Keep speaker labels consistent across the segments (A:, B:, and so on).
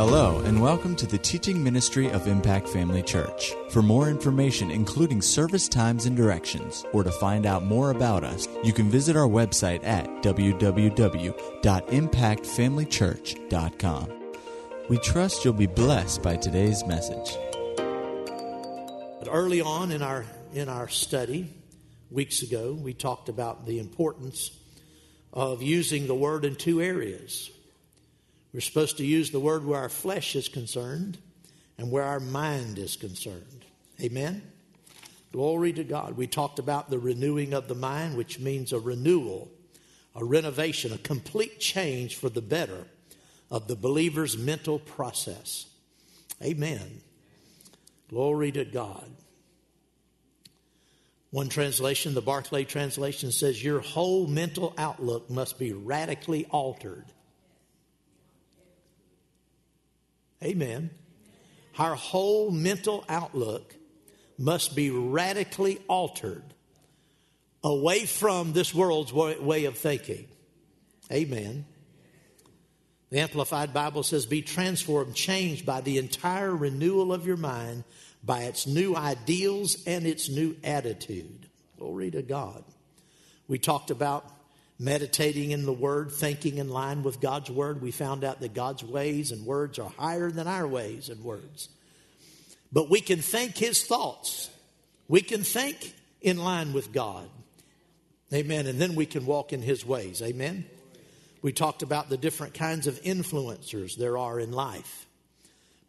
A: Hello, and welcome to the teaching ministry of Impact Family Church. For more information, including service times and directions, or to find out more about us, you can visit our website at www.impactfamilychurch.com. We trust you'll be blessed by today's message.
B: Early on in our in our study, weeks ago, we talked about the importance of using the word in two areas. We're supposed to use the word where our flesh is concerned and where our mind is concerned. Amen? Glory to God. We talked about the renewing of the mind, which means a renewal, a renovation, a complete change for the better of the believer's mental process. Amen. Glory to God. One translation, the Barclay translation says, Your whole mental outlook must be radically altered Amen. Our whole mental outlook must be radically altered away from this world's way of thinking. Amen. The Amplified Bible says, Be transformed, changed by the entire renewal of your mind, by its new ideals and its new attitude. Glory to God. We talked about meditating in the Word, thinking in line with God's Word, we found out that God's ways and words are higher than our ways and words. But we can think His thoughts. We can think in line with God. Amen. And then we can walk in His ways. Amen. We talked about the different kinds of influencers there are in life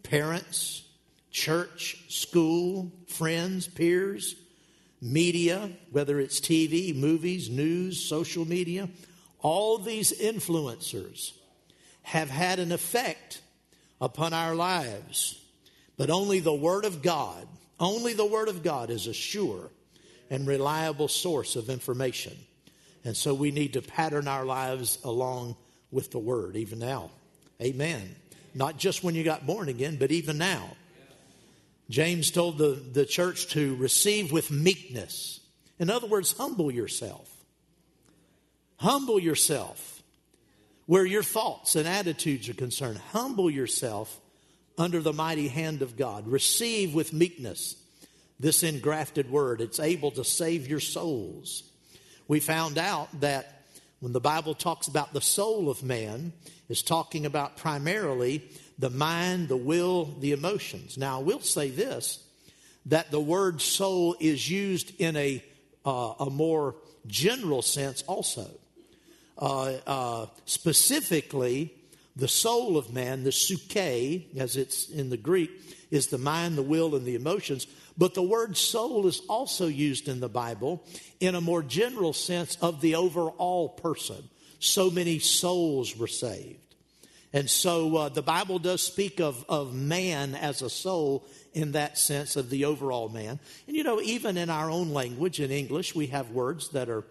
B: parents, church, school, friends, peers, media, whether it's TV, movies, news, social media, all these influencers have had an effect upon our lives. But only the Word of God, only the Word of God is a sure and reliable source of information. And so we need to pattern our lives along with the Word, even now. Amen. Not just when you got born again, but even now. James told the, the church to receive with meekness. In other words, humble yourself. Humble yourself where your thoughts and attitudes are concerned. Humble yourself under the mighty hand of God. Receive with meekness this engrafted word. It's able to save your souls. We found out that when the Bible talks about the soul of man, is talking about primarily the mind, the will, the emotions. Now, I will say this that the word soul is used in a, uh, a more general sense also. Uh, uh, specifically, the soul of man, the psyche, as it's in the Greek, is the mind, the will, and the emotions. But the word soul is also used in the Bible in a more general sense of the overall person. So many souls were saved. And so uh, the Bible does speak of, of man as a soul in that sense of the overall man. And you know, even in our own language, in English, we have words that are,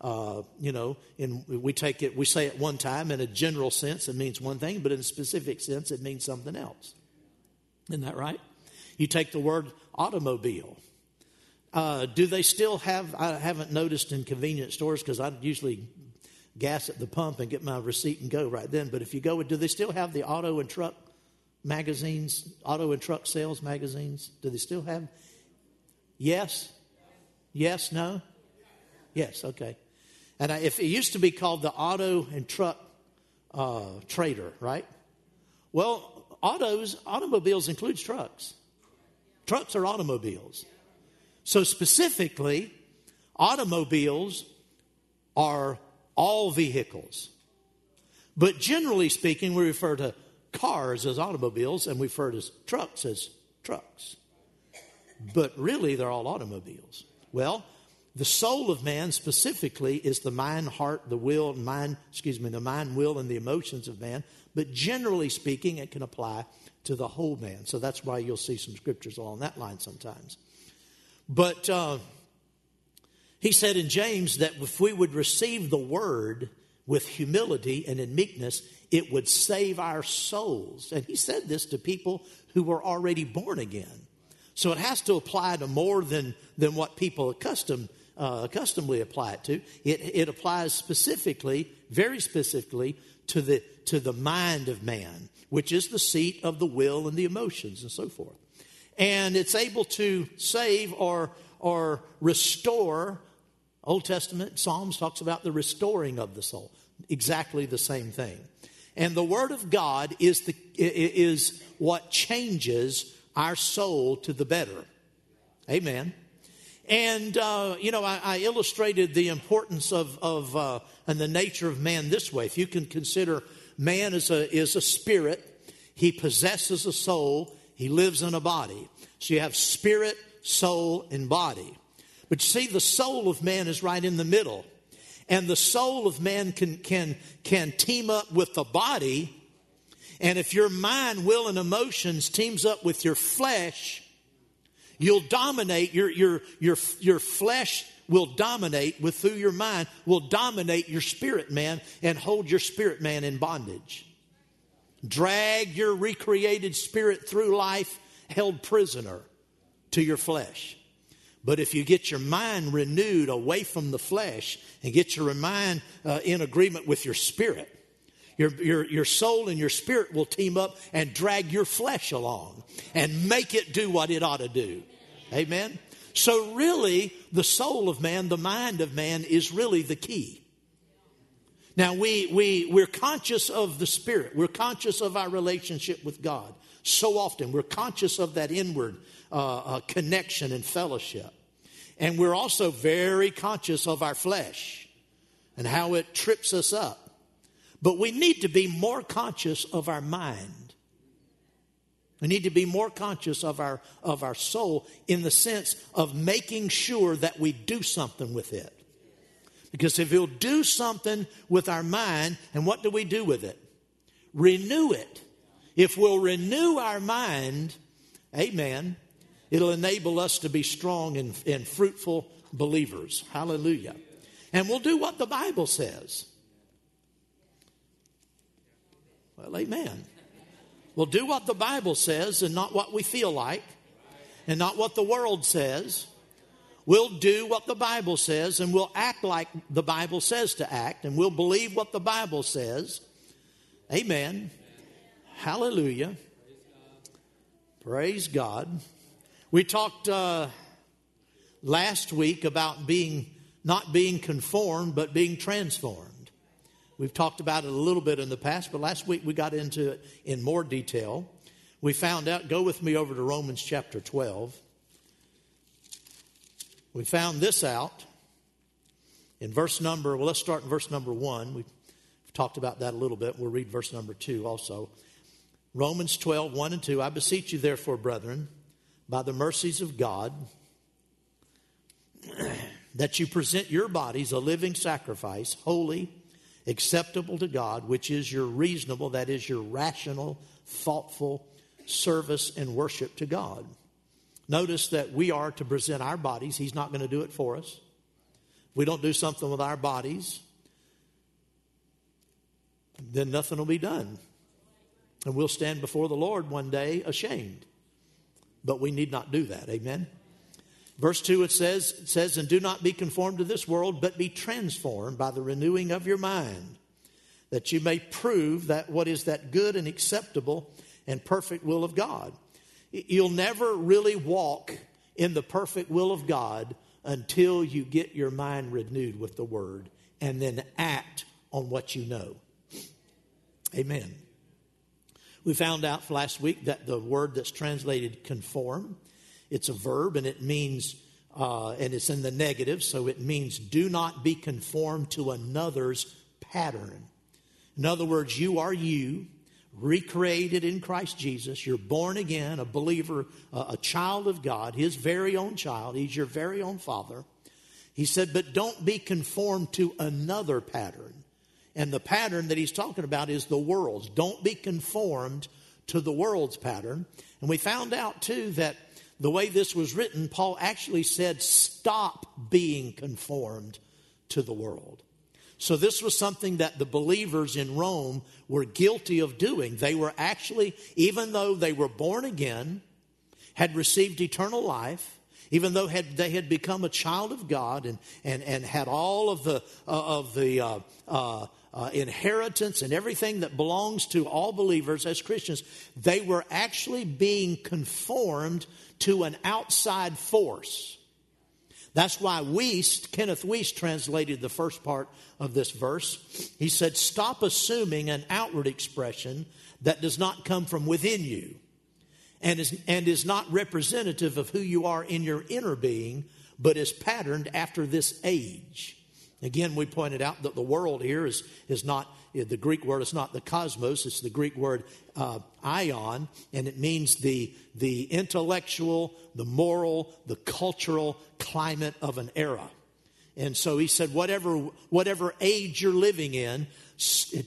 B: uh, you know, in, we take it, we say it one time in a general sense, it means one thing, but in a specific sense, it means something else. Isn't that right? You take the word automobile. Uh, do they still have? I haven't noticed in convenience stores because I usually gas at the pump and get my receipt and go right then. But if you go, do they still have the auto and truck magazines, auto and truck sales magazines? Do they still have? Yes? Yes? No? Yes, okay. And I, if it used to be called the auto and truck uh, trader, right? Well, autos, automobiles includes trucks. Trucks are automobiles. So specifically, automobiles are all vehicles. But generally speaking, we refer to cars as automobiles and we refer to trucks as trucks. But really, they're all automobiles. Well, the soul of man specifically is the mind, heart, the will, mind, excuse me, the mind, will, and the emotions of man. But generally speaking, it can apply to the whole man. So that's why you'll see some scriptures along that line sometimes. But uh, he said in James that if we would receive the word with humility and in meekness, it would save our souls. And he said this to people who were already born again. So it has to apply to more than, than what people accustomed uh, accustomedly apply it to. It, it applies specifically, very specifically, to the, to the mind of man, which is the seat of the will and the emotions and so forth. And it's able to save or, or restore. Old Testament Psalms talks about the restoring of the soul. Exactly the same thing. And the Word of God is, the, is what changes our soul to the better. Amen. And, uh, you know, I, I, illustrated the importance of, of uh, and the nature of man this way. If you can consider man is a, is a spirit, he possesses a soul, he lives in a body. So you have spirit, soul, and body. But see, the soul of man is right in the middle. And the soul of man can, can, can team up with the body. And if your mind, will, and emotions teams up with your flesh, You'll dominate, your, your, your, your flesh will dominate with through your mind, will dominate your spirit man and hold your spirit man in bondage. Drag your recreated spirit through life held prisoner to your flesh. But if you get your mind renewed away from the flesh and get your mind uh, in agreement with your spirit, your, your, your soul and your spirit will team up and drag your flesh along and make it do what it ought to do. Amen? So, really, the soul of man, the mind of man, is really the key. Now, we, we, we're conscious of the Spirit, we're conscious of our relationship with God. So often, we're conscious of that inward uh, uh, connection and fellowship. And we're also very conscious of our flesh and how it trips us up. But we need to be more conscious of our mind. We need to be more conscious of our, of our soul in the sense of making sure that we do something with it. Because if we'll do something with our mind, and what do we do with it? Renew it. If we'll renew our mind, amen, it'll enable us to be strong and, and fruitful believers. Hallelujah. And we'll do what the Bible says. Well, amen. We'll do what the Bible says and not what we feel like and not what the world says. We'll do what the Bible says and we'll act like the Bible says to act and we'll believe what the Bible says. Amen. Hallelujah. Praise God. We talked uh, last week about being not being conformed but being transformed. We've talked about it a little bit in the past, but last week we got into it in more detail. We found out, go with me over to Romans chapter 12. We found this out in verse number, well, let's start in verse number one. We've talked about that a little bit. We'll read verse number two also. Romans 12, 1 and 2. I beseech you, therefore, brethren, by the mercies of God, that you present your bodies a living sacrifice, holy acceptable to God, which is your reasonable, that is your rational, thoughtful service and worship to God. Notice that we are to present our bodies. He's not going to do it for us. We don't do something with our bodies, then nothing will be done. And we'll stand before the Lord one day ashamed. But we need not do that. Amen. Verse 2 it says, it says, And do not be conformed to this world, but be transformed by the renewing of your mind, that you may prove that what is that good and acceptable and perfect will of God. You'll never really walk in the perfect will of God until you get your mind renewed with the word and then act on what you know. Amen. We found out last week that the word that's translated conform it's a verb and it means, uh, and it's in the negative, so it means do not be conformed to another's pattern. In other words, you are you, recreated in Christ Jesus. You're born again, a believer, a child of God, his very own child. He's your very own father. He said, but don't be conformed to another pattern. And the pattern that he's talking about is the world's. Don't be conformed to the world's pattern. And we found out too that the way this was written, Paul actually said, Stop being conformed to the world. So, this was something that the believers in Rome were guilty of doing. They were actually, even though they were born again, had received eternal life, even though had, they had become a child of God and, and, and had all of the, uh, of the uh, uh, uh, inheritance and everything that belongs to all believers as Christians, they were actually being conformed to an outside force. That's why Kenneth Wuest translated the first part of this verse. He said, Stop assuming an outward expression that does not come from within you and is, and is not representative of who you are in your inner being, but is patterned after this age. Again, we pointed out that the world here is, is not, the Greek word is not the cosmos, it's the Greek word uh, aion, and it means the, the intellectual, the moral, the cultural climate of an era. And so he said, whatever, whatever age you're living in,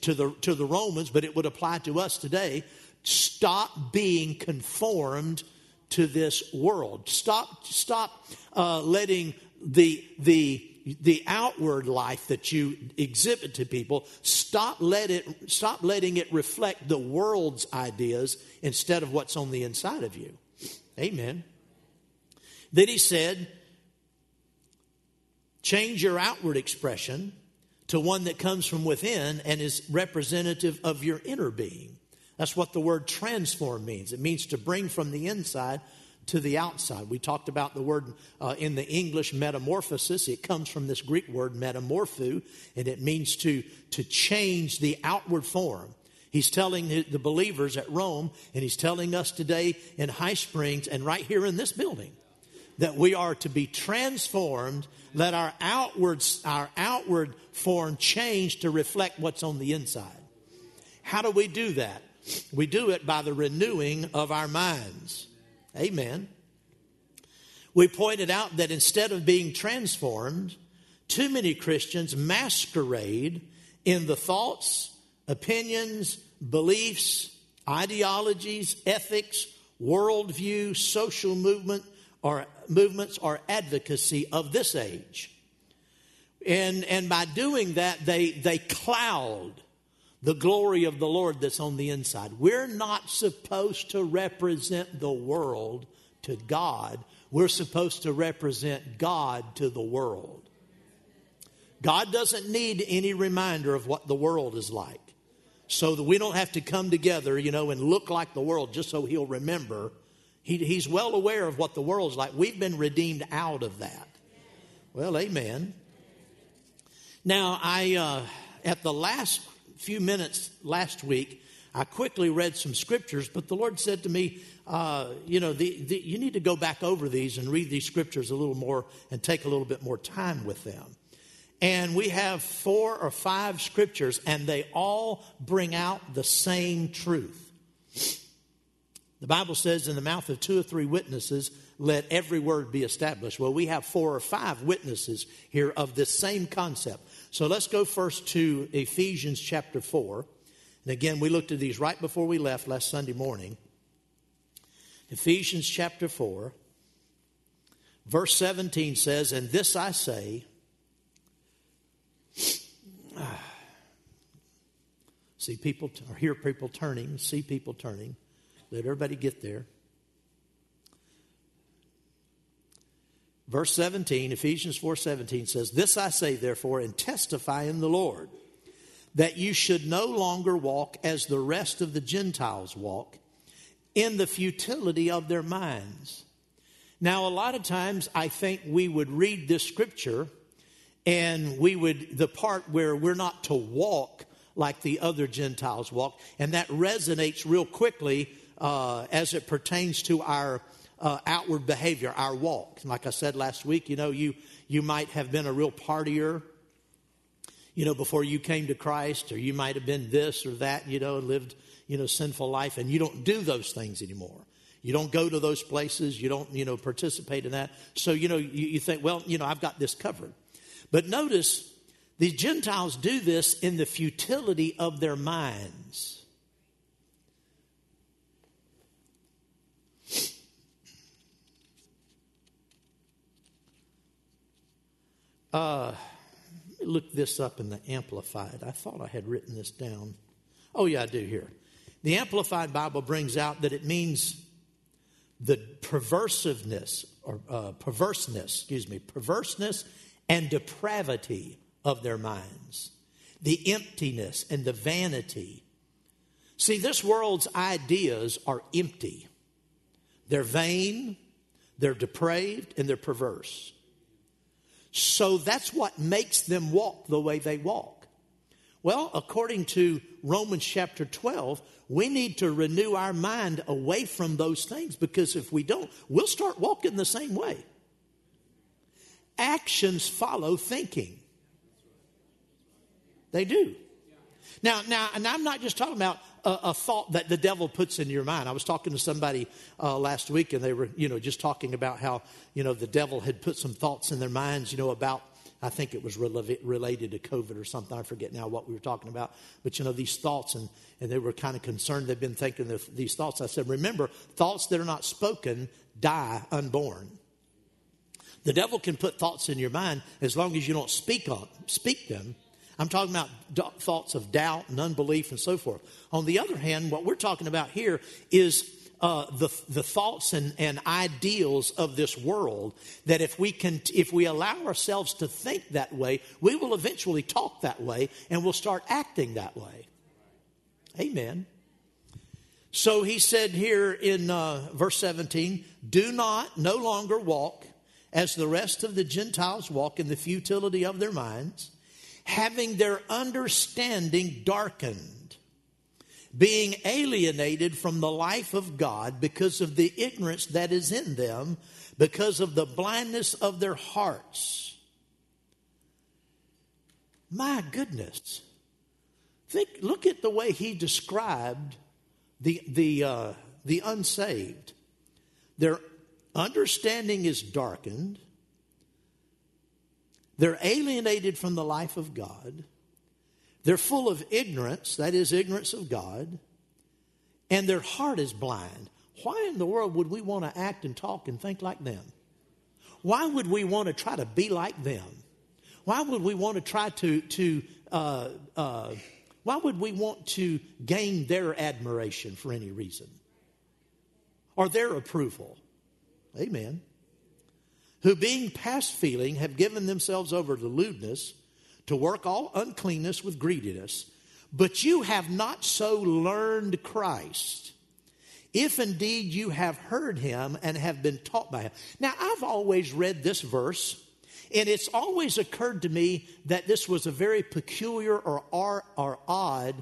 B: to the, to the Romans, but it would apply to us today, stop being conformed to this world. Stop, stop uh, letting the, the the outward life that you exhibit to people, stop, let it, stop letting it reflect the world's ideas instead of what's on the inside of you. Amen. Then he said, change your outward expression to one that comes from within and is representative of your inner being. That's what the word transform means. It means to bring from the inside to the outside. We talked about the word uh, in the English metamorphosis. It comes from this Greek word metamorpho, and it means to, to change the outward form. He's telling the believers at Rome, and he's telling us today in High Springs and right here in this building that we are to be transformed. Let our outward, our outward form change to reflect what's on the inside. How do we do that? We do it by the renewing of our minds. Amen. We pointed out that instead of being transformed, too many Christians masquerade in the thoughts, opinions, beliefs, ideologies, ethics, worldview, social movement, or movements or advocacy of this age. And, and by doing that, they, they cloud the glory of the Lord that's on the inside. We're not supposed to represent the world to God. We're supposed to represent God to the world. God doesn't need any reminder of what the world is like. So that we don't have to come together, you know, and look like the world just so he'll remember. He, he's well aware of what the world's like. We've been redeemed out of that. Well, amen. Now, I, uh, at the last few minutes last week, I quickly read some scriptures, but the Lord said to me, uh, you know, the, the, you need to go back over these and read these scriptures a little more and take a little bit more time with them. And we have four or five scriptures, and they all bring out the same truth. The Bible says, in the mouth of two or three witnesses, let every word be established. Well, we have four or five witnesses here of this same concept. So let's go first to Ephesians chapter 4. And again, we looked at these right before we left last Sunday morning. Ephesians chapter 4, verse 17 says, And this I say, see people, or hear people turning, see people turning. Let everybody get there. Verse 17, Ephesians 4:17 says, "This I say therefore and testify in the Lord, that you should no longer walk as the rest of the Gentiles walk, in the futility of their minds." Now, a lot of times I think we would read this scripture and we would the part where we're not to walk like the other Gentiles walk, and that resonates real quickly uh, as it pertains to our uh, outward behavior, our walk. Like I said last week, you know, you, you might have been a real partier, you know, before you came to Christ, or you might have been this or that, you know, and lived, you know, sinful life, and you don't do those things anymore. You don't go to those places. You don't, you know, participate in that. So, you know, you, you think, well, you know, I've got this covered. But notice, the Gentiles do this in the futility of their minds. Uh, look this up in the Amplified. I thought I had written this down. Oh, yeah, I do here. The Amplified Bible brings out that it means the perversiveness or uh, perverseness, excuse me, perverseness and depravity of their minds, the emptiness and the vanity. See, this world's ideas are empty. They're vain, they're depraved, and they're perverse. So that's what makes them walk the way they walk. Well, according to Romans chapter 12, we need to renew our mind away from those things because if we don't, we'll start walking the same way. Actions follow thinking. They do. Now, now, and I'm not just talking about a, a thought that the devil puts in your mind. I was talking to somebody uh, last week, and they were, you know, just talking about how, you know, the devil had put some thoughts in their minds, you know, about I think it was related to COVID or something. I forget now what we were talking about. But you know, these thoughts, and, and they were kind of concerned. They've been thinking these thoughts. I said, remember, thoughts that are not spoken die unborn. The devil can put thoughts in your mind as long as you don't speak on speak them. I'm talking about thoughts of doubt and unbelief and so forth. On the other hand, what we're talking about here is uh, the, the thoughts and, and ideals of this world that if we can if we allow ourselves to think that way we will eventually talk that way and we'll start acting that way. Amen. So he said here in uh, verse 17 do not no longer walk as the rest of the gentiles walk in the futility of their minds having their understanding darkened being alienated from the life of God because of the ignorance that is in them, because of the blindness of their hearts. My goodness. Think, look at the way he described the, the, uh, the unsaved. Their understanding is darkened, they're alienated from the life of God. They're full of ignorance, that is, ignorance of God, and their heart is blind. Why in the world would we want to act and talk and think like them? Why would we want to try to be like them? Why would we want to try to, to uh, uh, why would we want to gain their admiration for any reason? Or their approval? Amen. Who being past feeling have given themselves over to lewdness to work all uncleanness with greediness, but you have not so learned Christ. If indeed you have heard him and have been taught by him. Now, I've always read this verse, and it's always occurred to me that this was a very peculiar or, or, or odd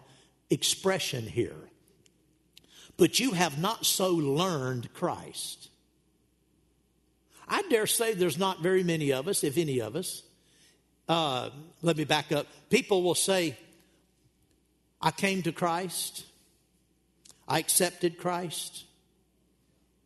B: expression here. But you have not so learned Christ. I dare say there's not very many of us, if any of us, uh, let me back up. People will say, I came to Christ, I accepted Christ,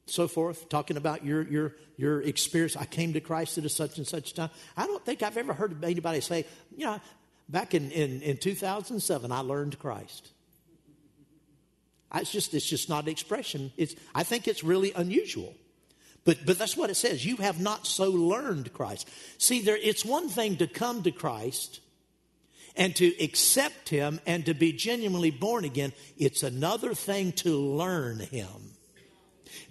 B: so forth, talking about your, your, your experience. I came to Christ at a such and such time. I don't think I've ever heard anybody say, you know, back in, in, in 2007, I learned Christ. It's just, it's just not an expression. It's, I think it's really unusual. But, but that's what it says. You have not so learned Christ. See, there, it's one thing to come to Christ and to accept Him and to be genuinely born again. It's another thing to learn Him.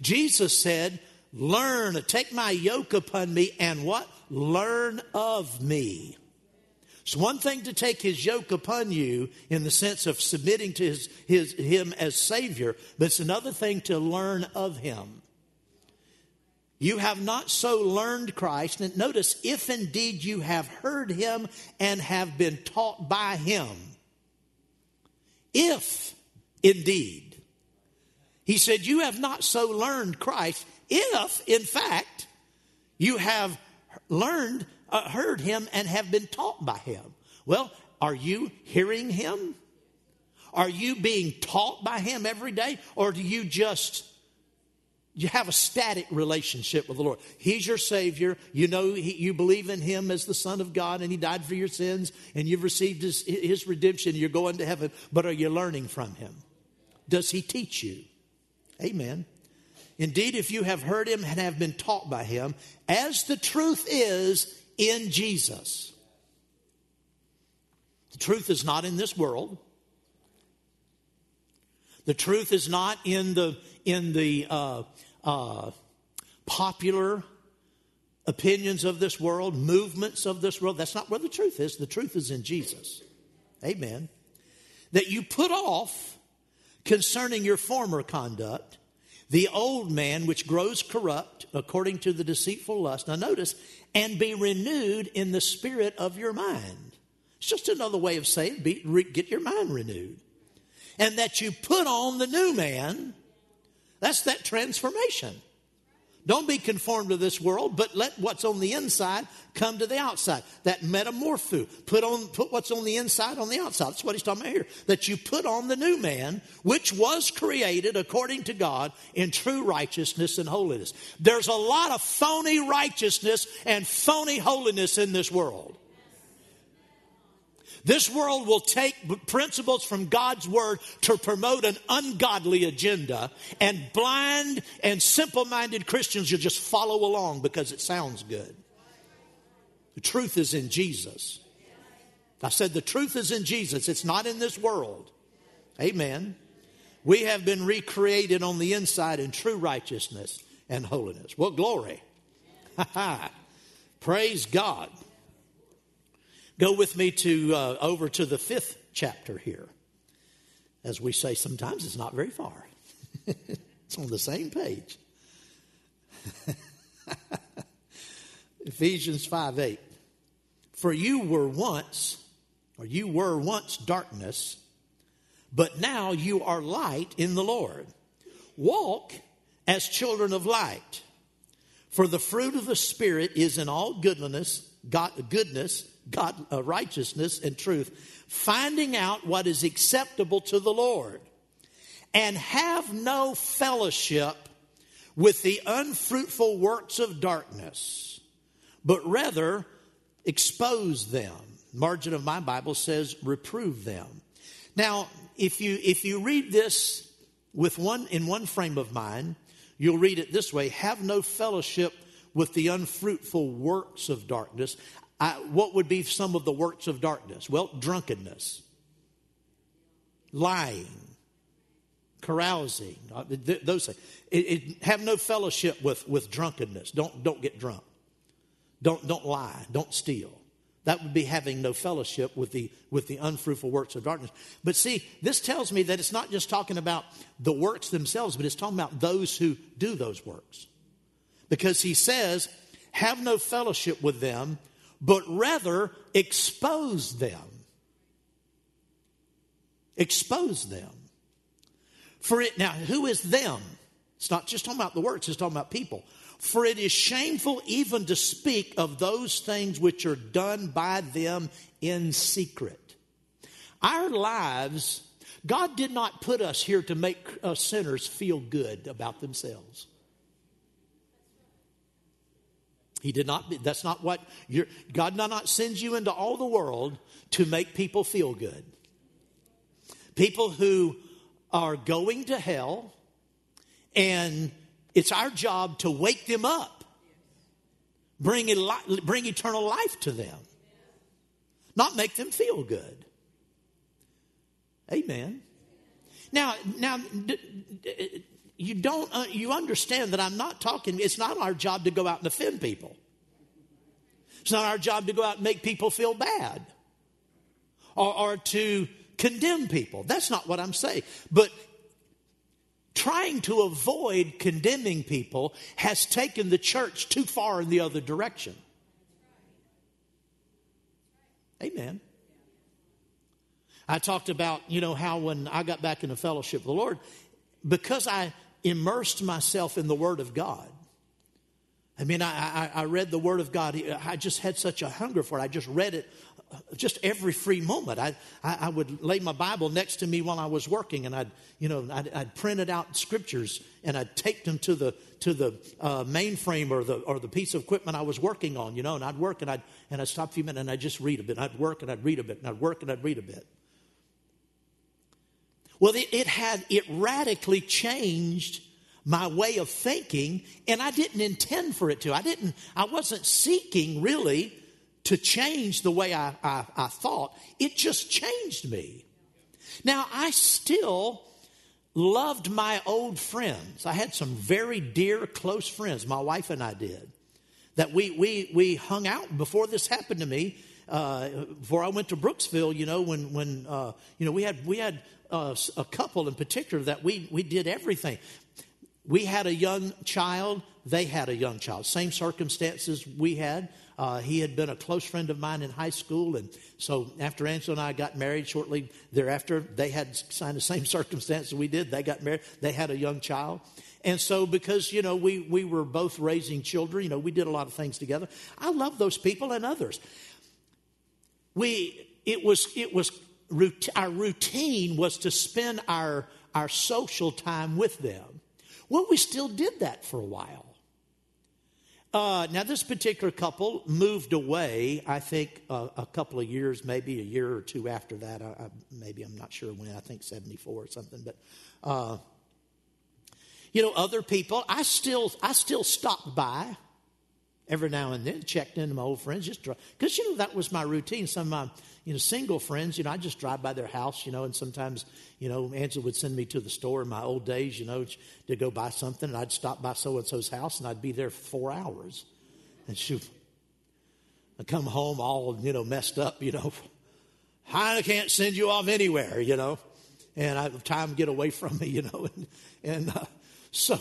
B: Jesus said, Learn, take my yoke upon me and what? Learn of me. It's one thing to take his yoke upon you in the sense of submitting to his, his, him as Savior, but it's another thing to learn of him. You have not so learned Christ. And notice, if indeed you have heard him and have been taught by him. If indeed. He said, You have not so learned Christ. If, in fact, you have learned, uh, heard him, and have been taught by him. Well, are you hearing him? Are you being taught by him every day? Or do you just you have a static relationship with the Lord. He's your Savior. You know, he, you believe in Him as the Son of God, and He died for your sins, and you've received His, his redemption. You're going to heaven, but are you learning from Him? Does He teach you? Amen. Indeed, if you have heard Him and have been taught by Him, as the truth is in Jesus. The truth is not in this world. The truth is not in the in the uh, uh, popular opinions of this world, movements of this world. That's not where the truth is. The truth is in Jesus. Amen. That you put off concerning your former conduct the old man which grows corrupt according to the deceitful lust. Now, notice, and be renewed in the spirit of your mind. It's just another way of saying be, re, get your mind renewed. And that you put on the new man. That's that transformation. Don't be conformed to this world, but let what's on the inside come to the outside. That metamorpho. Put on put what's on the inside on the outside. That's what he's talking about here. That you put on the new man, which was created according to God in true righteousness and holiness. There's a lot of phony righteousness and phony holiness in this world. This world will take principles from God's word to promote an ungodly agenda, and blind and simple minded Christians will just follow along because it sounds good. The truth is in Jesus. I said the truth is in Jesus, it's not in this world. Amen. We have been recreated on the inside in true righteousness and holiness. What glory! Praise God. Go with me to uh, over to the fifth chapter here. As we say sometimes, it's not very far. it's on the same page. Ephesians 5 8. For you were once, or you were once darkness, but now you are light in the Lord. Walk as children of light. For the fruit of the Spirit is in all goodness, God, goodness, God, uh, righteousness and truth, finding out what is acceptable to the Lord, and have no fellowship with the unfruitful works of darkness, but rather expose them. Margin of my Bible says reprove them. Now, if you if you read this with one in one frame of mind, you'll read it this way: have no fellowship with the unfruitful works of darkness. I, what would be some of the works of darkness? Well, drunkenness, lying, carousing, uh, those things. It, it, have no fellowship with, with drunkenness. Don't, don't get drunk. Don't, don't lie. Don't steal. That would be having no fellowship with the, with the unfruitful works of darkness. But see, this tells me that it's not just talking about the works themselves, but it's talking about those who do those works. Because he says, have no fellowship with them but rather expose them. Expose them. For it, now, who is them? It's not just talking about the works, it's talking about people. For it is shameful even to speak of those things which are done by them in secret. Our lives, God did not put us here to make uh, sinners feel good about themselves. He did not, that's not what, God did not send you into all the world to make people feel good. People who are going to hell, and it's our job to wake them up, bring, bring eternal life to them, not make them feel good. Amen. Now, now, you don't uh, you understand that i'm not talking it's not our job to go out and offend people. It's not our job to go out and make people feel bad or, or to condemn people. That's not what i'm saying. But trying to avoid condemning people has taken the church too far in the other direction. Amen. I talked about, you know, how when I got back into fellowship with the Lord, because I immersed myself in the Word of God. I mean, I, I, I, read the Word of God. I just had such a hunger for it. I just read it uh, just every free moment. I, I, I would lay my Bible next to me while I was working, and I'd, you know, I'd, I'd printed out scriptures and I'd take them to the to the uh, mainframe or the or the piece of equipment I was working on, you know, and I'd work and I'd and I'd stop a few minutes and I'd just read a bit. I'd work and I'd read a bit, and I'd work and I'd read a bit. Well, it, it had, it radically changed my way of thinking, and I didn't intend for it to. I didn't, I wasn't seeking really to change the way I, I, I thought. It just changed me. Now, I still loved my old friends. I had some very dear, close friends, my wife and I did, that we, we, we hung out before this happened to me. Uh, before I went to Brooksville, you know, when, when uh, you know, we had, we had uh, a couple in particular that we, we did everything. We had a young child, they had a young child. Same circumstances we had. Uh, he had been a close friend of mine in high school, and so after Angela and I got married shortly thereafter, they had signed the same circumstances we did. They got married. They had a young child. And so, because, you know, we, we were both raising children, you know, we did a lot of things together. I love those people and others. We, it was, it was, our routine was to spend our, our social time with them. Well, we still did that for a while. Uh, now, this particular couple moved away, I think, uh, a couple of years, maybe a year or two after that. I, I, maybe I'm not sure when, I think 74 or something. But, uh, you know, other people, I still, I still stopped by every now and then, checked into my old friends, just because, you know, that was my routine. Some of my you know, single friends, you know, I just drive by their house, you know, and sometimes, you know, Angela would send me to the store in my old days, you know, to go buy something, and I'd stop by so and so's house, and I'd be there for four hours. And she I'd come home all, you know, messed up, you know. I can't send you off anywhere, you know. And I have time to get away from me, you know. And, and uh, so,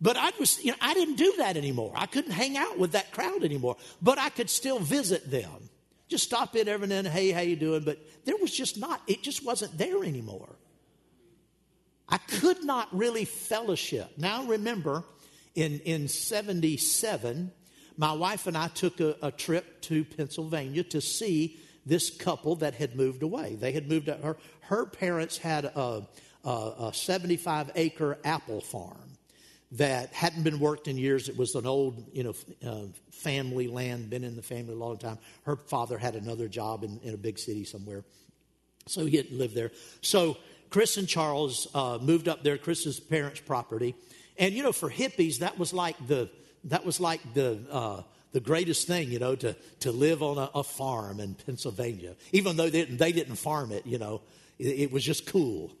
B: but I was, you know, I didn't do that anymore. I couldn't hang out with that crowd anymore. But I could still visit them. Just stop in every now and then, hey, how you doing? But there was just not, it just wasn't there anymore. I could not really fellowship. Now remember, in, in 77, my wife and I took a, a trip to Pennsylvania to see this couple that had moved away. They had moved, her, her parents had a, a, a 75 acre apple farm that hadn't been worked in years. It was an old, you know, uh, family land, been in the family a long time. Her father had another job in, in a big city somewhere, so he didn't live there. So Chris and Charles uh, moved up there, Chris's parents' property, and you know, for hippies, that was like the that was like the uh, the greatest thing, you know, to to live on a, a, farm in Pennsylvania. Even though they didn't, they didn't farm it, you know, it, it was just cool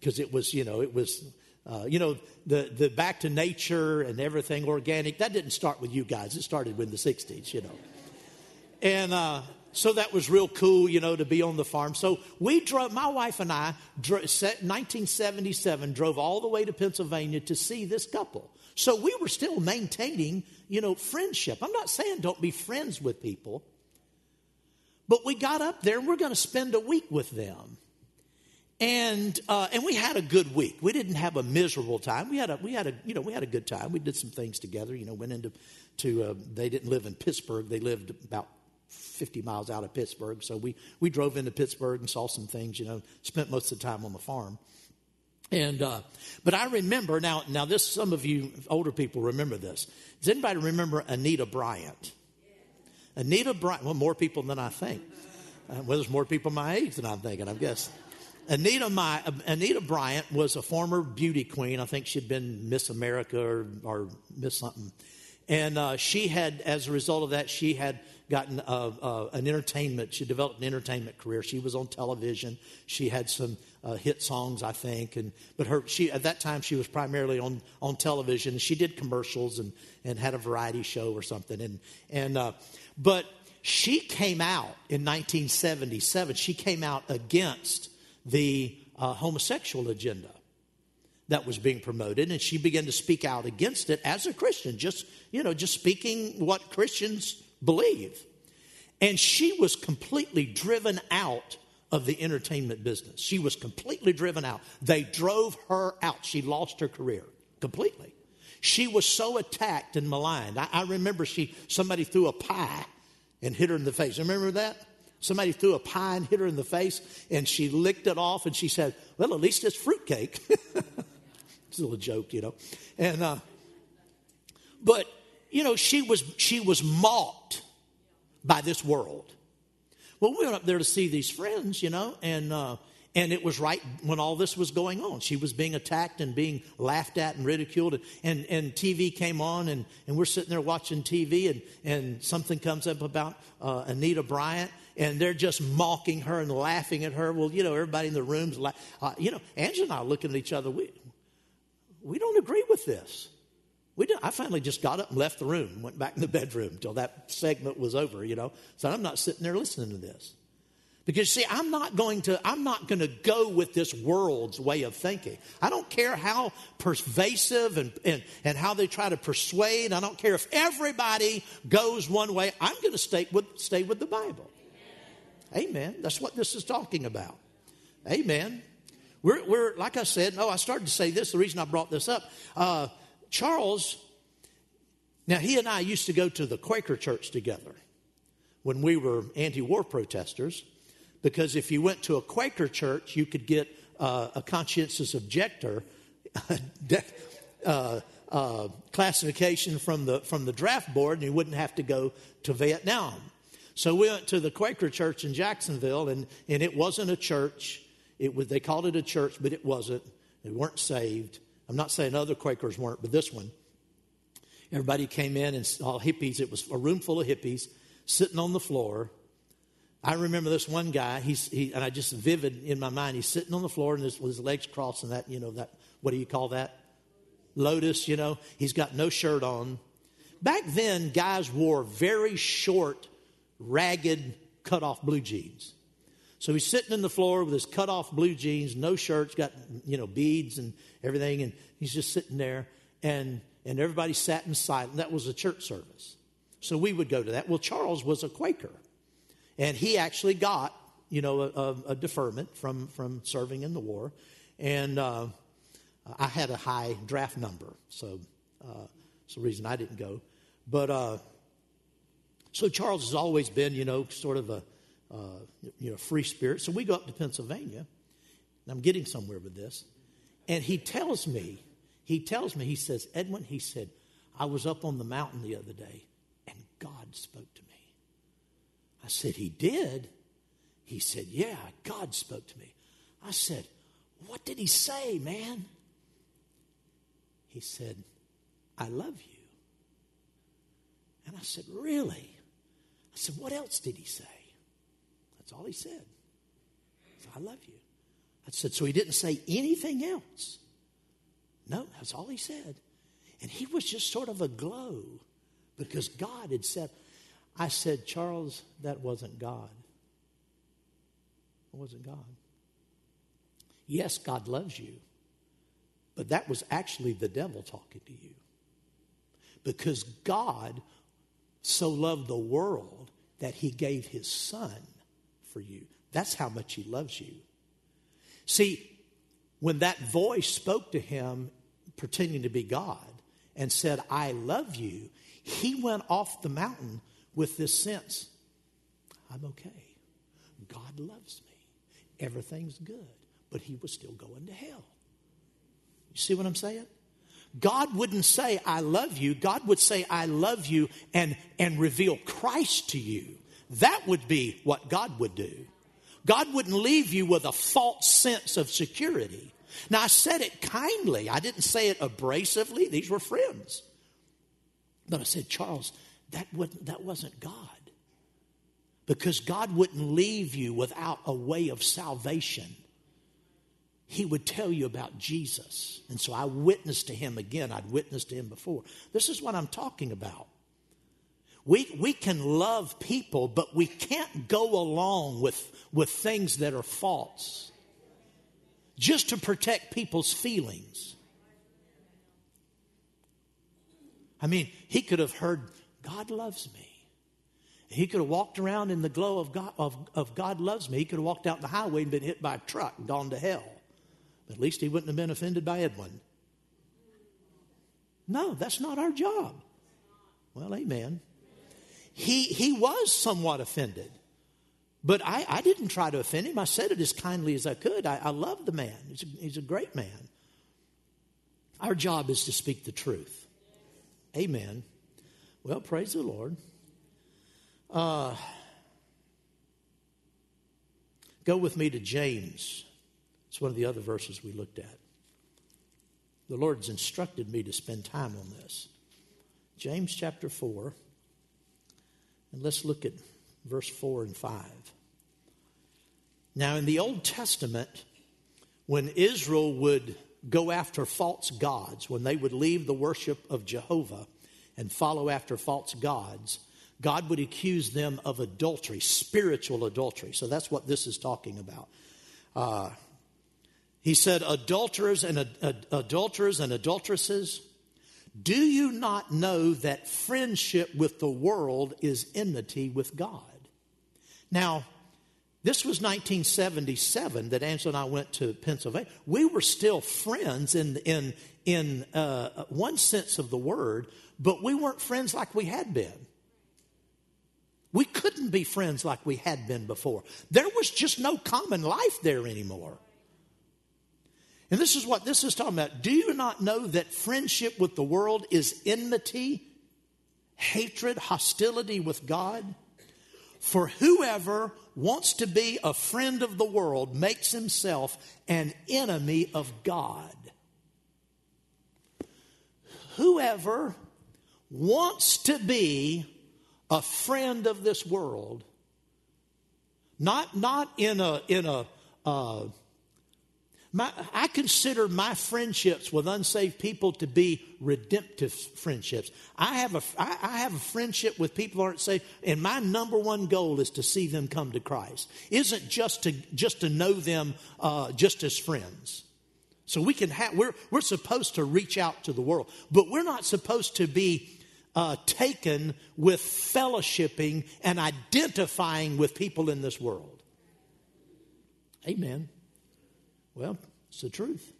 B: because it was, you know, it was uh, you know, the, the back to nature and everything organic, that didn't start with you guys. It started with the 60s, you know. And uh, so that was real cool, you know, to be on the farm. So we drove, my wife and I, 1977, drove all the way to Pennsylvania to see this couple. So we were still maintaining, you know, friendship. I'm not saying don't be friends with people, but we got up there and we're going to spend a week with them and uh, and we had a good week. We didn't have a miserable time. We had a we had a you know we had a good time. We did some things together. You know, went into to uh, they didn't live in Pittsburgh. They lived about 50 miles out of Pittsburgh. So we we drove into Pittsburgh and saw some things. You know, spent most of the time on the farm. And uh, but I remember now now this some of you older people remember this. Does anybody remember Anita Bryant? Anita Bryant. Well, more people than I think. Uh, well, there's more people my age than I'm thinking. I guess. Anita, my, Anita Bryant was a former beauty queen. I think she'd been Miss America or, or Miss something. And uh, she had, as a result of that, she had gotten uh, uh, an entertainment, she developed an entertainment career. She was on television. She had some uh, hit songs, I think. And, but her, she, at that time, she was primarily on, on television. She did commercials and, and had a variety show or something. And, and, uh, but she came out in 1977. She came out against the uh, homosexual agenda that was being promoted and she began to speak out against it as a christian just you know just speaking what christians believe. And she was completely driven out of the entertainment business. She was completely driven out. They drove her out. She lost her career completely. She was so attacked and maligned. I, I remember she somebody threw a pie and hit her in the face. Remember that Somebody threw a pie and hit her in the face, and she licked it off, and she said, Well, at least it's fruitcake. it's a little joke, you know. And, uh, but, you know, she was, she was mocked by this world. Well, we went up there to see these friends, you know, and, uh, and it was right when all this was going on. She was being attacked and being laughed at and ridiculed. And, and, TV came on, and, and we're sitting there watching TV, and, and something comes up about uh, Anita Bryant and they're just mocking her and laughing at her. Well, you know, everybody in the room's like, uh, you know, Angela and I looking at each other. We, we don't agree with this. We did, I finally just got up and left the room, went back in the bedroom until that segment was over, you know. So I'm not sitting there listening to this. Because see, I'm not going to I'm not going to go with this world's way of thinking. I don't care how pervasive and, and, and how they try to persuade. I don't care if everybody goes one way. I'm going to stay with stay with the Bible. Amen. That's what this is talking about. Amen. We're, we're like I said, no, I started to say this. The reason I brought this up, uh, Charles. Now he and I used to go to the Quaker church together when we were anti-war protesters because if you went to a Quaker church, you could get uh, a conscientious objector uh, uh, classification from the, from the draft board, and you wouldn't have to go to Vietnam. So we went to the Quaker church in Jacksonville, and, and it wasn't a church. It was, they called it a church, but it wasn't. They weren't saved. I'm not saying other Quakers weren't, but this one. Everybody came in and all hippies. It was a room full of hippies sitting on the floor I remember this one guy, he's, he, and I just vivid in my mind, he's sitting on the floor and his, his legs crossed and that, you know, that, what do you call that? Lotus, you know, he's got no shirt on. Back then, guys wore very short, ragged, cut off blue jeans. So he's sitting in the floor with his cut off blue jeans, no shirts, got, you know, beads and everything, and he's just sitting there, and, and everybody sat in silence. That was a church service. So we would go to that. Well, Charles was a Quaker. And he actually got, you know, a, a deferment from, from serving in the war. And uh, I had a high draft number, so uh, the reason I didn't go. But uh, so Charles has always been, you know, sort of a uh, you know free spirit. So we go up to Pennsylvania, and I'm getting somewhere with this. And he tells me, he tells me, he says, Edwin, he said, I was up on the mountain the other day, and God spoke to me. I said, He did? He said, Yeah, God spoke to me. I said, What did He say, man? He said, I love you. And I said, Really? I said, What else did He say? That's all He said. Said, I love you. I said, So He didn't say anything else? No, that's all He said. And he was just sort of aglow because God had said, I said, Charles, that wasn't God. It wasn't God. Yes, God loves you, but that was actually the devil talking to you. Because God so loved the world that he gave his son for you. That's how much he loves you. See, when that voice spoke to him, pretending to be God, and said, I love you, he went off the mountain with this sense I'm okay. God loves me. Everything's good. But he was still going to hell. You see what I'm saying? God wouldn't say, I love you. God would say, I love you and, and reveal Christ to you. That would be what God would do. God wouldn't leave you with a false sense of security. Now, I said it kindly. I didn't say it abrasively. These were friends. But I said, Charles, that, wasn't, that wasn't God. Because God wouldn't leave you without a way of salvation. He would tell you about Jesus. And so I witnessed to him again. I'd witnessed to him before. This is what I'm talking about. We, we can love people, but we can't go along with, with things that are false just to protect people's feelings. I mean, he could have heard God loves me. He could have walked around in the glow of God, of, of God loves me. He could have walked out the highway and been hit by a truck and gone to hell. At least he wouldn't have been offended by Edwin. No, that's not our job. Well, amen. He, he was somewhat offended. But I, I didn't try to offend him. I said it as kindly as I could. I, I love the man, he's a, he's a great man. Our job is to speak the truth. Amen. Well, praise the Lord. Uh, go with me to James. It's one of the other verses we looked at. The Lord's instructed me to spend time on this. James chapter 4. And let's look at verse 4 and 5. Now, in the Old Testament, when Israel would go after false gods, when they would leave the worship of Jehovah and follow after false gods, God would accuse them of adultery, spiritual adultery. So that's what this is talking about. Uh, he said, Adulterers and ad- adulterers and adulteresses, do you not know that friendship with the world is enmity with God? Now, this was 1977 that Angela and I went to Pennsylvania. We were still friends in, in, in uh, one sense of the word, but we weren't friends like we had been. We couldn't be friends like we had been before. There was just no common life there anymore. And this is what this is talking about. Do you not know that friendship with the world is enmity, hatred, hostility with God? For whoever wants to be a friend of the world makes himself an enemy of God. Whoever wants to be a friend of this world, not, not in a, in a uh, my, I consider my friendships with unsaved people to be redemptive friendships. I have a, I, have a friendship with people who aren't saved, and my number one goal is to see them come to Christ. Isn't just to just to know them uh, just as friends. So we can have we're we're supposed to reach out to the world, but we're not supposed to be uh, taken with fellowshipping and identifying with people in this world. Amen. Well, it's the truth.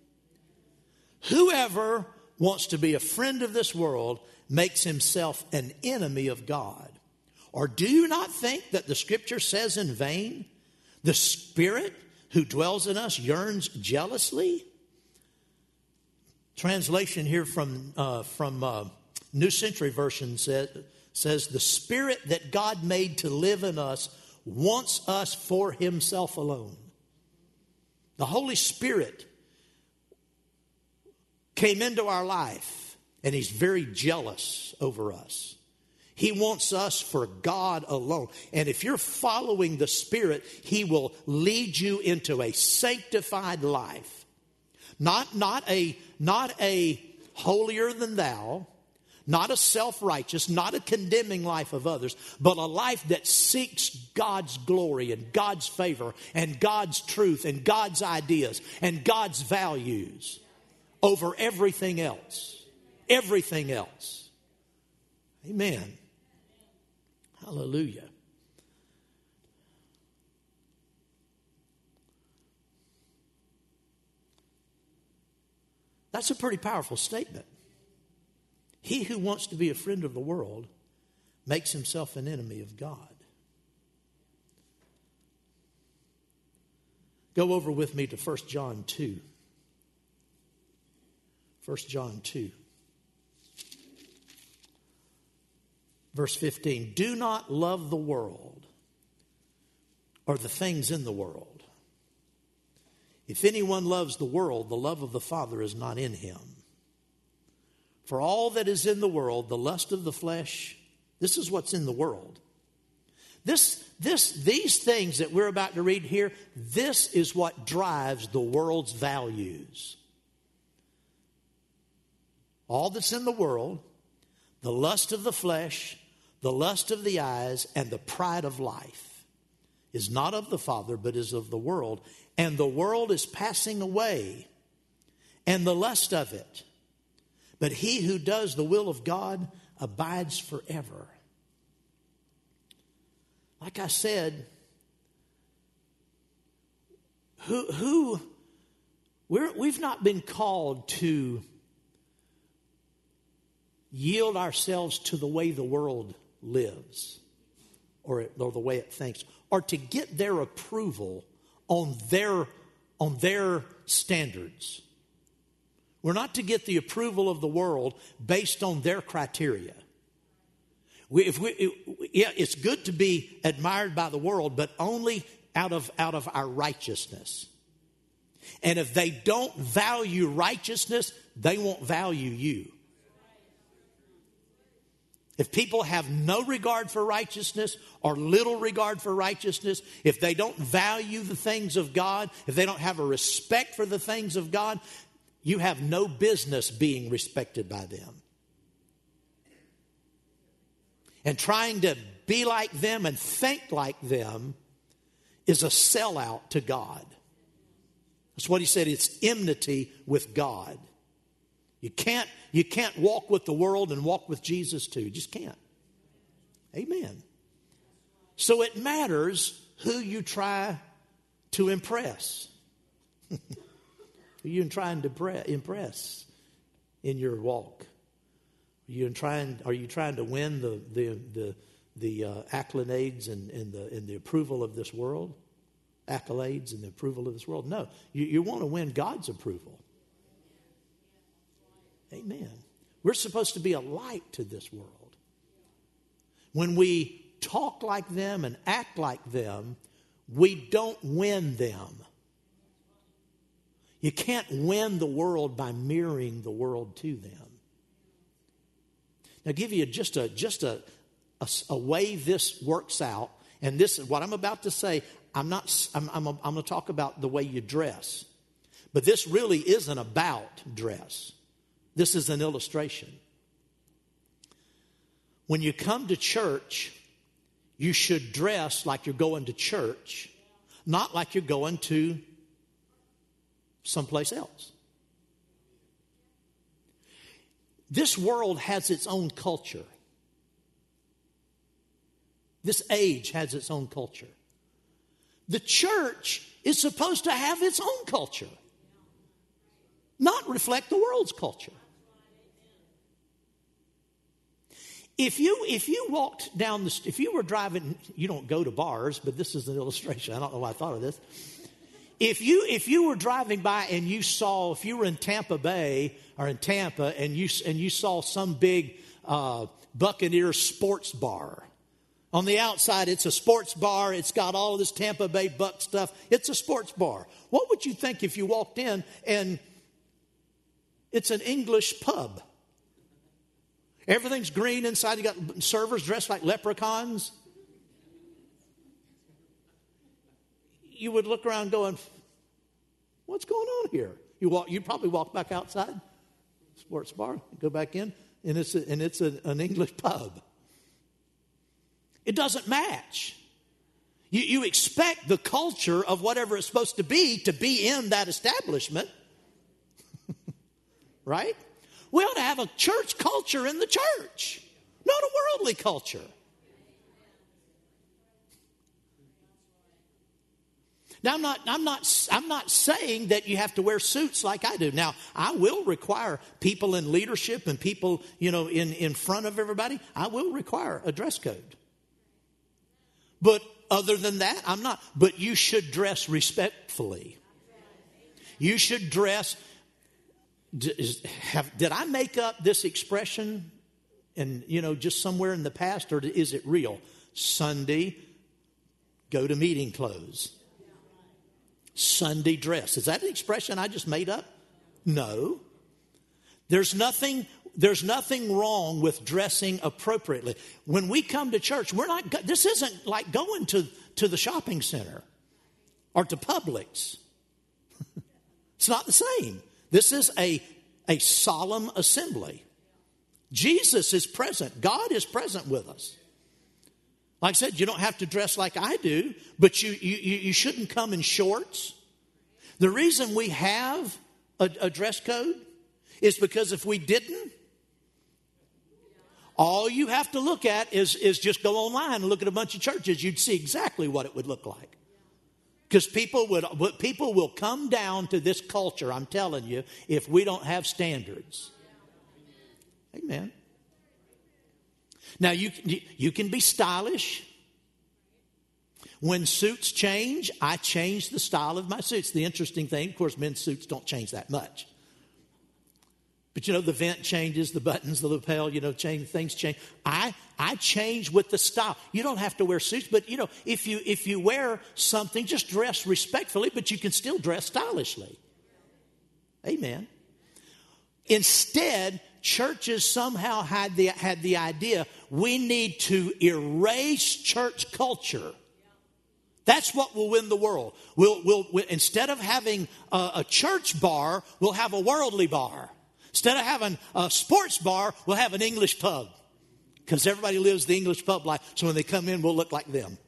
B: Whoever wants to be a friend of this world makes himself an enemy of God. Or do you not think that the scripture says in vain, the spirit who dwells in us yearns jealously? Translation here from, uh, from uh, New Century Version says, says, The spirit that God made to live in us wants us for himself alone. The Holy Spirit came into our life and He's very jealous over us. He wants us for God alone. And if you're following the Spirit, He will lead you into a sanctified life. Not, not, a, not a holier than thou, not a self righteous, not a condemning life of others, but a life that seeks God's glory and God's favor and God's truth and God's ideas and God's values over everything else. Everything else. Amen. Hallelujah. That's a pretty powerful statement. He who wants to be a friend of the world makes himself an enemy of God. Go over with me to 1 John 2. 1 John 2. Verse 15 Do not love the world or the things in the world. If anyone loves the world, the love of the Father is not in him. For all that is in the world, the lust of the flesh, this is what's in the world. This, this, these things that we're about to read here, this is what drives the world's values. All that's in the world, the lust of the flesh, the lust of the eyes, and the pride of life is not of the Father, but is of the world. And the world is passing away, and the lust of it. But he who does the will of God abides forever. Like I said, who, who we're, we've not been called to yield ourselves to the way the world lives or, or the way it thinks, or to get their approval on their, on their standards. We're not to get the approval of the world based on their criteria. We, if we, it, yeah, it's good to be admired by the world, but only out of, out of our righteousness. And if they don't value righteousness, they won't value you. If people have no regard for righteousness or little regard for righteousness, if they don't value the things of God, if they don't have a respect for the things of God, you have no business being respected by them. And trying to be like them and think like them is a sellout to God. That's what he said, it's enmity with God. You can't, you can't walk with the world and walk with Jesus too. You just can't. Amen. So it matters who you try to impress. who you trying to impress in your walk? Are you trying, are you trying to win the, the, the, the uh, accolades and, and, the, and the approval of this world? Accolades and the approval of this world? No. You, you want to win God's approval. Amen. We're supposed to be a light to this world. When we talk like them and act like them, we don't win them. You can't win the world by mirroring the world to them. Now, give you just a just a, a, a way this works out, and this is what I'm about to say. I'm not. I'm, I'm, I'm going to talk about the way you dress, but this really isn't about dress. This is an illustration. When you come to church, you should dress like you're going to church, not like you're going to someplace else. This world has its own culture. This age has its own culture. The church is supposed to have its own culture, not reflect the world's culture. If you if you walked down the if you were driving, you don't go to bars, but this is an illustration. I don't know why I thought of this. If you if you were driving by and you saw if you were in Tampa Bay or in Tampa and you and you saw some big uh, Buccaneer sports bar. On the outside, it's a sports bar. It's got all this Tampa Bay Buck stuff. It's a sports bar. What would you think if you walked in and it's an English pub? Everything's green inside. You got servers dressed like leprechauns. You would look around going, What's going on here? You walk, you probably walk back outside, sports bar, go back in, and it's, a, and it's a, an English pub. It doesn't match. You, you expect the culture of whatever it's supposed to be to be in that establishment, right? We ought to have a church culture in the church, not a worldly culture. Now, I'm not, I'm, not, I'm not saying that you have to wear suits like I do. Now, I will require people in leadership and people, you know, in, in front of everybody, I will require a dress code. But other than that, I'm not. But you should dress respectfully. You should dress have, did I make up this expression and, you know, just somewhere in the past, or is it real? Sunday, go to meeting clothes. Sunday dress. Is that an expression I just made up? No. There's nothing there's nothing wrong with dressing appropriately. When we come to church, we're not this isn't like going to, to the shopping center or to Publix. it's not the same. This is a, a solemn assembly. Jesus is present, God is present with us. Like I said, you don't have to dress like I do, but you, you, you shouldn't come in shorts. The reason we have a, a dress code is because if we didn't, all you have to look at is, is just go online and look at a bunch of churches. You'd see exactly what it would look like. Because people would people will come down to this culture, I'm telling you, if we don't have standards. Amen. Now you you can be stylish. When suits change, I change the style of my suits. The interesting thing, of course, men's suits don't change that much. But you know, the vent changes, the buttons, the lapel, you know, change, things change. I, I change with the style. You don't have to wear suits, but you know, if you, if you wear something, just dress respectfully, but you can still dress stylishly. Amen. Instead, churches somehow had the, had the idea we need to erase church culture. That's what will win the world. We'll, we'll, we'll instead of having a, a church bar, we'll have a worldly bar. Instead of having a sports bar, we'll have an English pub. Because everybody lives the English pub life, so when they come in, we'll look like them.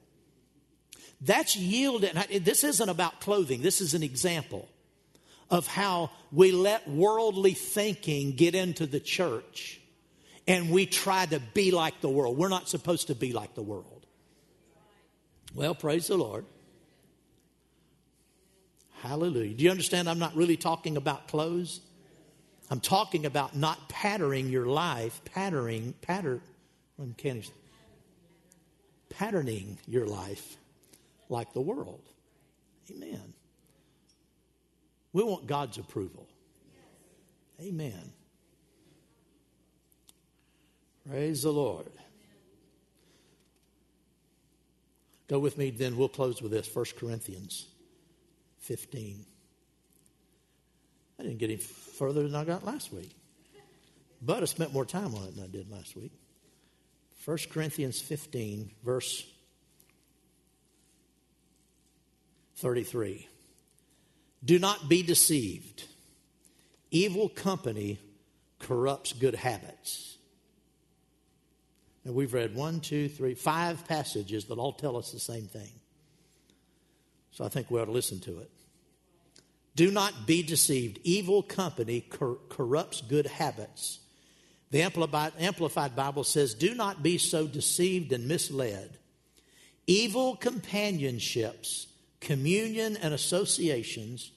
B: That's yielded. This isn't about clothing, this is an example of how we let worldly thinking get into the church and we try to be like the world. We're not supposed to be like the world. Well, praise the Lord. Hallelujah. Do you understand? I'm not really talking about clothes. I'm talking about not patterning your life, patterning, pattern, patterning your life like the world. Amen. We want God's approval. Amen. Praise the Lord. Go with me, then we'll close with this 1 Corinthians 15. I didn't get any further than I got last week. But I spent more time on it than I did last week. 1 Corinthians 15, verse 33. Do not be deceived. Evil company corrupts good habits. And we've read one, two, three, five passages that all tell us the same thing. So I think we ought to listen to it. Do not be deceived. Evil company cor- corrupts good habits. The Amplified Bible says, Do not be so deceived and misled. Evil companionships communion and associations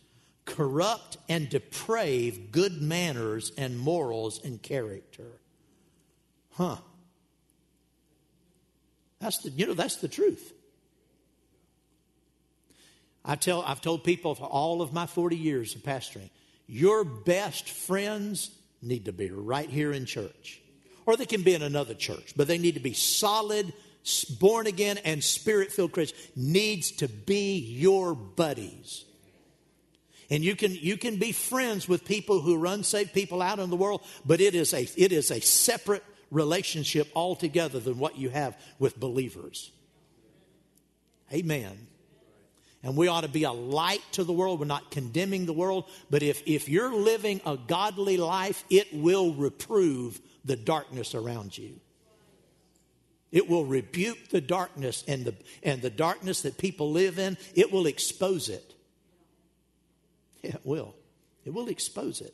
B: corrupt and deprave good manners and morals and character. Huh. That's the you know that's the truth. I tell I've told people for all of my 40 years of pastoring, your best friends need to be right here in church. Or they can be in another church, but they need to be solid born again and spirit filled Christian needs to be your buddies. And you can, you can be friends with people who run unsaved people out in the world, but it is a, it is a separate relationship altogether than what you have with believers. Amen. And we ought to be a light to the world. We're not condemning the world, but if, if you're living a godly life, it will reprove the darkness around you. It will rebuke the darkness and the, and the darkness that people live in. It will expose it. Yeah, it will. It will expose it.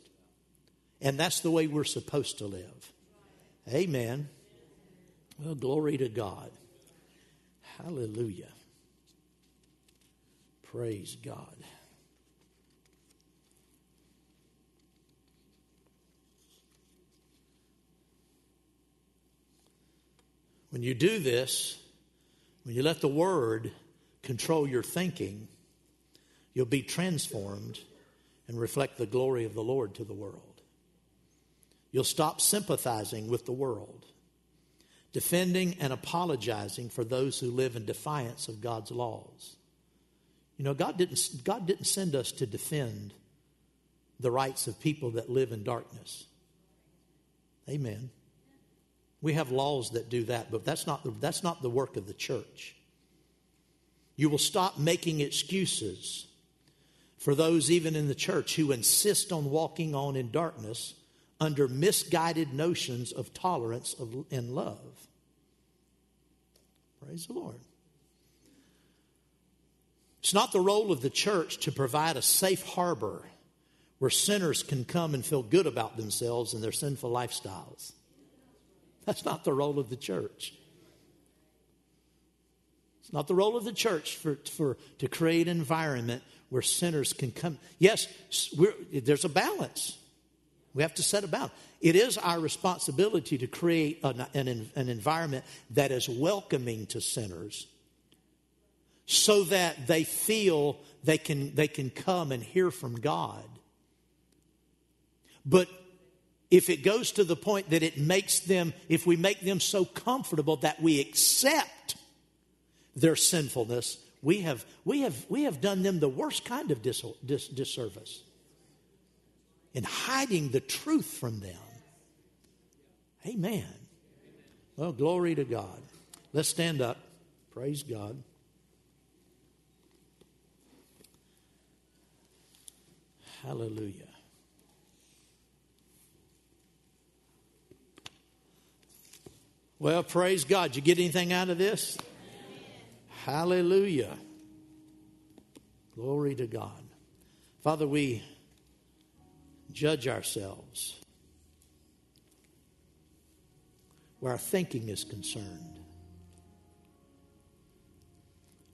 B: And that's the way we're supposed to live. Amen. Well, glory to God. Hallelujah. Praise God. When you do this, when you let the Word control your thinking, you'll be transformed and reflect the glory of the Lord to the world. You'll stop sympathizing with the world, defending and apologizing for those who live in defiance of God's laws. You know, God didn't, God didn't send us to defend the rights of people that live in darkness. Amen. We have laws that do that, but that's not the, that's not the work of the church. You will stop making excuses for those, even in the church, who insist on walking on in darkness under misguided notions of tolerance of, and love. Praise the Lord. It's not the role of the church to provide a safe harbor where sinners can come and feel good about themselves and their sinful lifestyles. That's not the role of the church. It's not the role of the church for, for, to create an environment where sinners can come. Yes, there's a balance. We have to set about. It is our responsibility to create an, an, an environment that is welcoming to sinners so that they feel they can, they can come and hear from God. But if it goes to the point that it makes them, if we make them so comfortable that we accept their sinfulness, we have, we have, we have done them the worst kind of dis, dis, disservice in hiding the truth from them. Amen. Well, glory to God. Let's stand up. Praise God. Hallelujah. Well, praise God. You get anything out of this? Hallelujah. Glory to God. Father, we judge ourselves where our thinking is concerned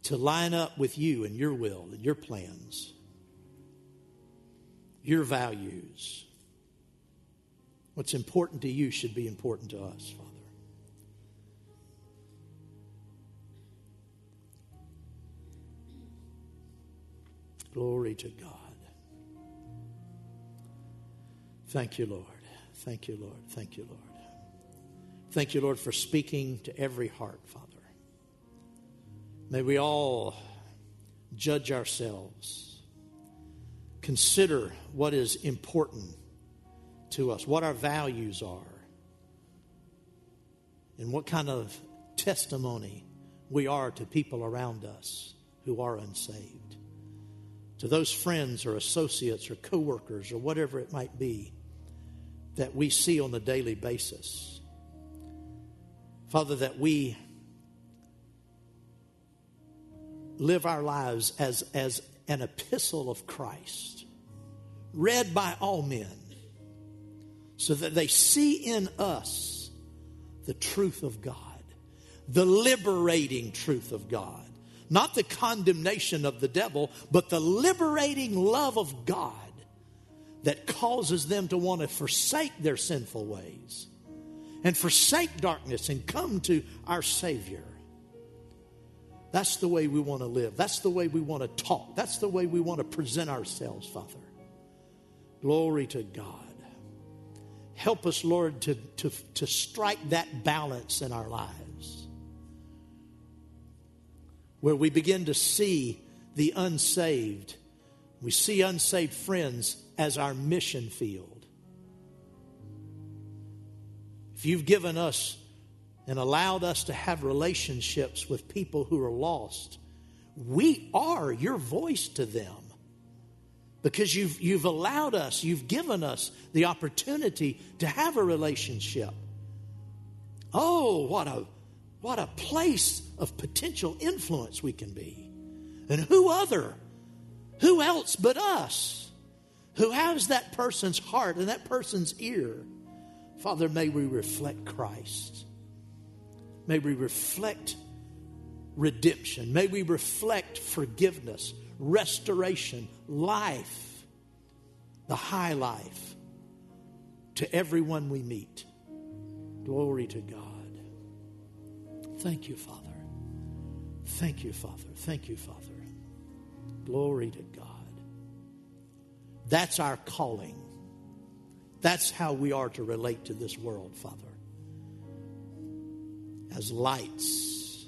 B: to line up with you and your will and your plans, your values. What's important to you should be important to us, Glory to God. Thank you, Lord. Thank you, Lord. Thank you, Lord. Thank you, Lord, for speaking to every heart, Father. May we all judge ourselves, consider what is important to us, what our values are, and what kind of testimony we are to people around us who are unsaved to those friends or associates or coworkers or whatever it might be that we see on a daily basis. Father, that we live our lives as, as an epistle of Christ, read by all men, so that they see in us the truth of God, the liberating truth of God not the condemnation of the devil, but the liberating love of God that causes them to want to forsake their sinful ways and forsake darkness and come to our Savior. That's the way we want to live. That's the way we want to talk. That's the way we want to present ourselves, Father. Glory to God. Help us, Lord, to, to, to strike that balance in our lives where we begin to see the unsaved. We see unsaved friends as our mission field. If you've given us and allowed us to have relationships with people who are lost, we are your voice to them because you've, you've allowed us, you've given us the opportunity to have a relationship. Oh, what a what a place of potential influence we can be. And who other, who else but us, who has that person's heart and that person's ear? Father, may we reflect Christ. May we reflect redemption. May we reflect forgiveness, restoration, life, the high life to everyone we meet. Glory to God. Thank you, Father. Thank you, Father. Thank you, Father. Glory to God. That's our calling. That's how we are to relate to this world, Father. As lights,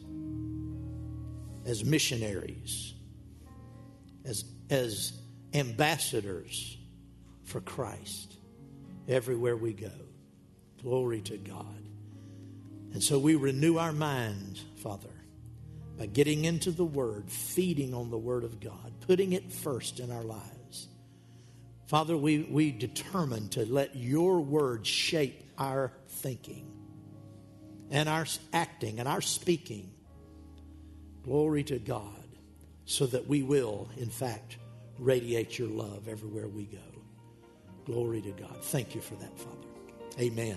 B: as missionaries, as, as ambassadors for Christ everywhere we go. Glory to God. And so we renew our minds, Father, by getting into the Word, feeding on the Word of God, putting it first in our lives. Father, we, we determine to let your Word shape our thinking and our acting and our speaking. Glory to God, so that we will, in fact, radiate your love everywhere we go. Glory to God. Thank you for that, Father. Amen.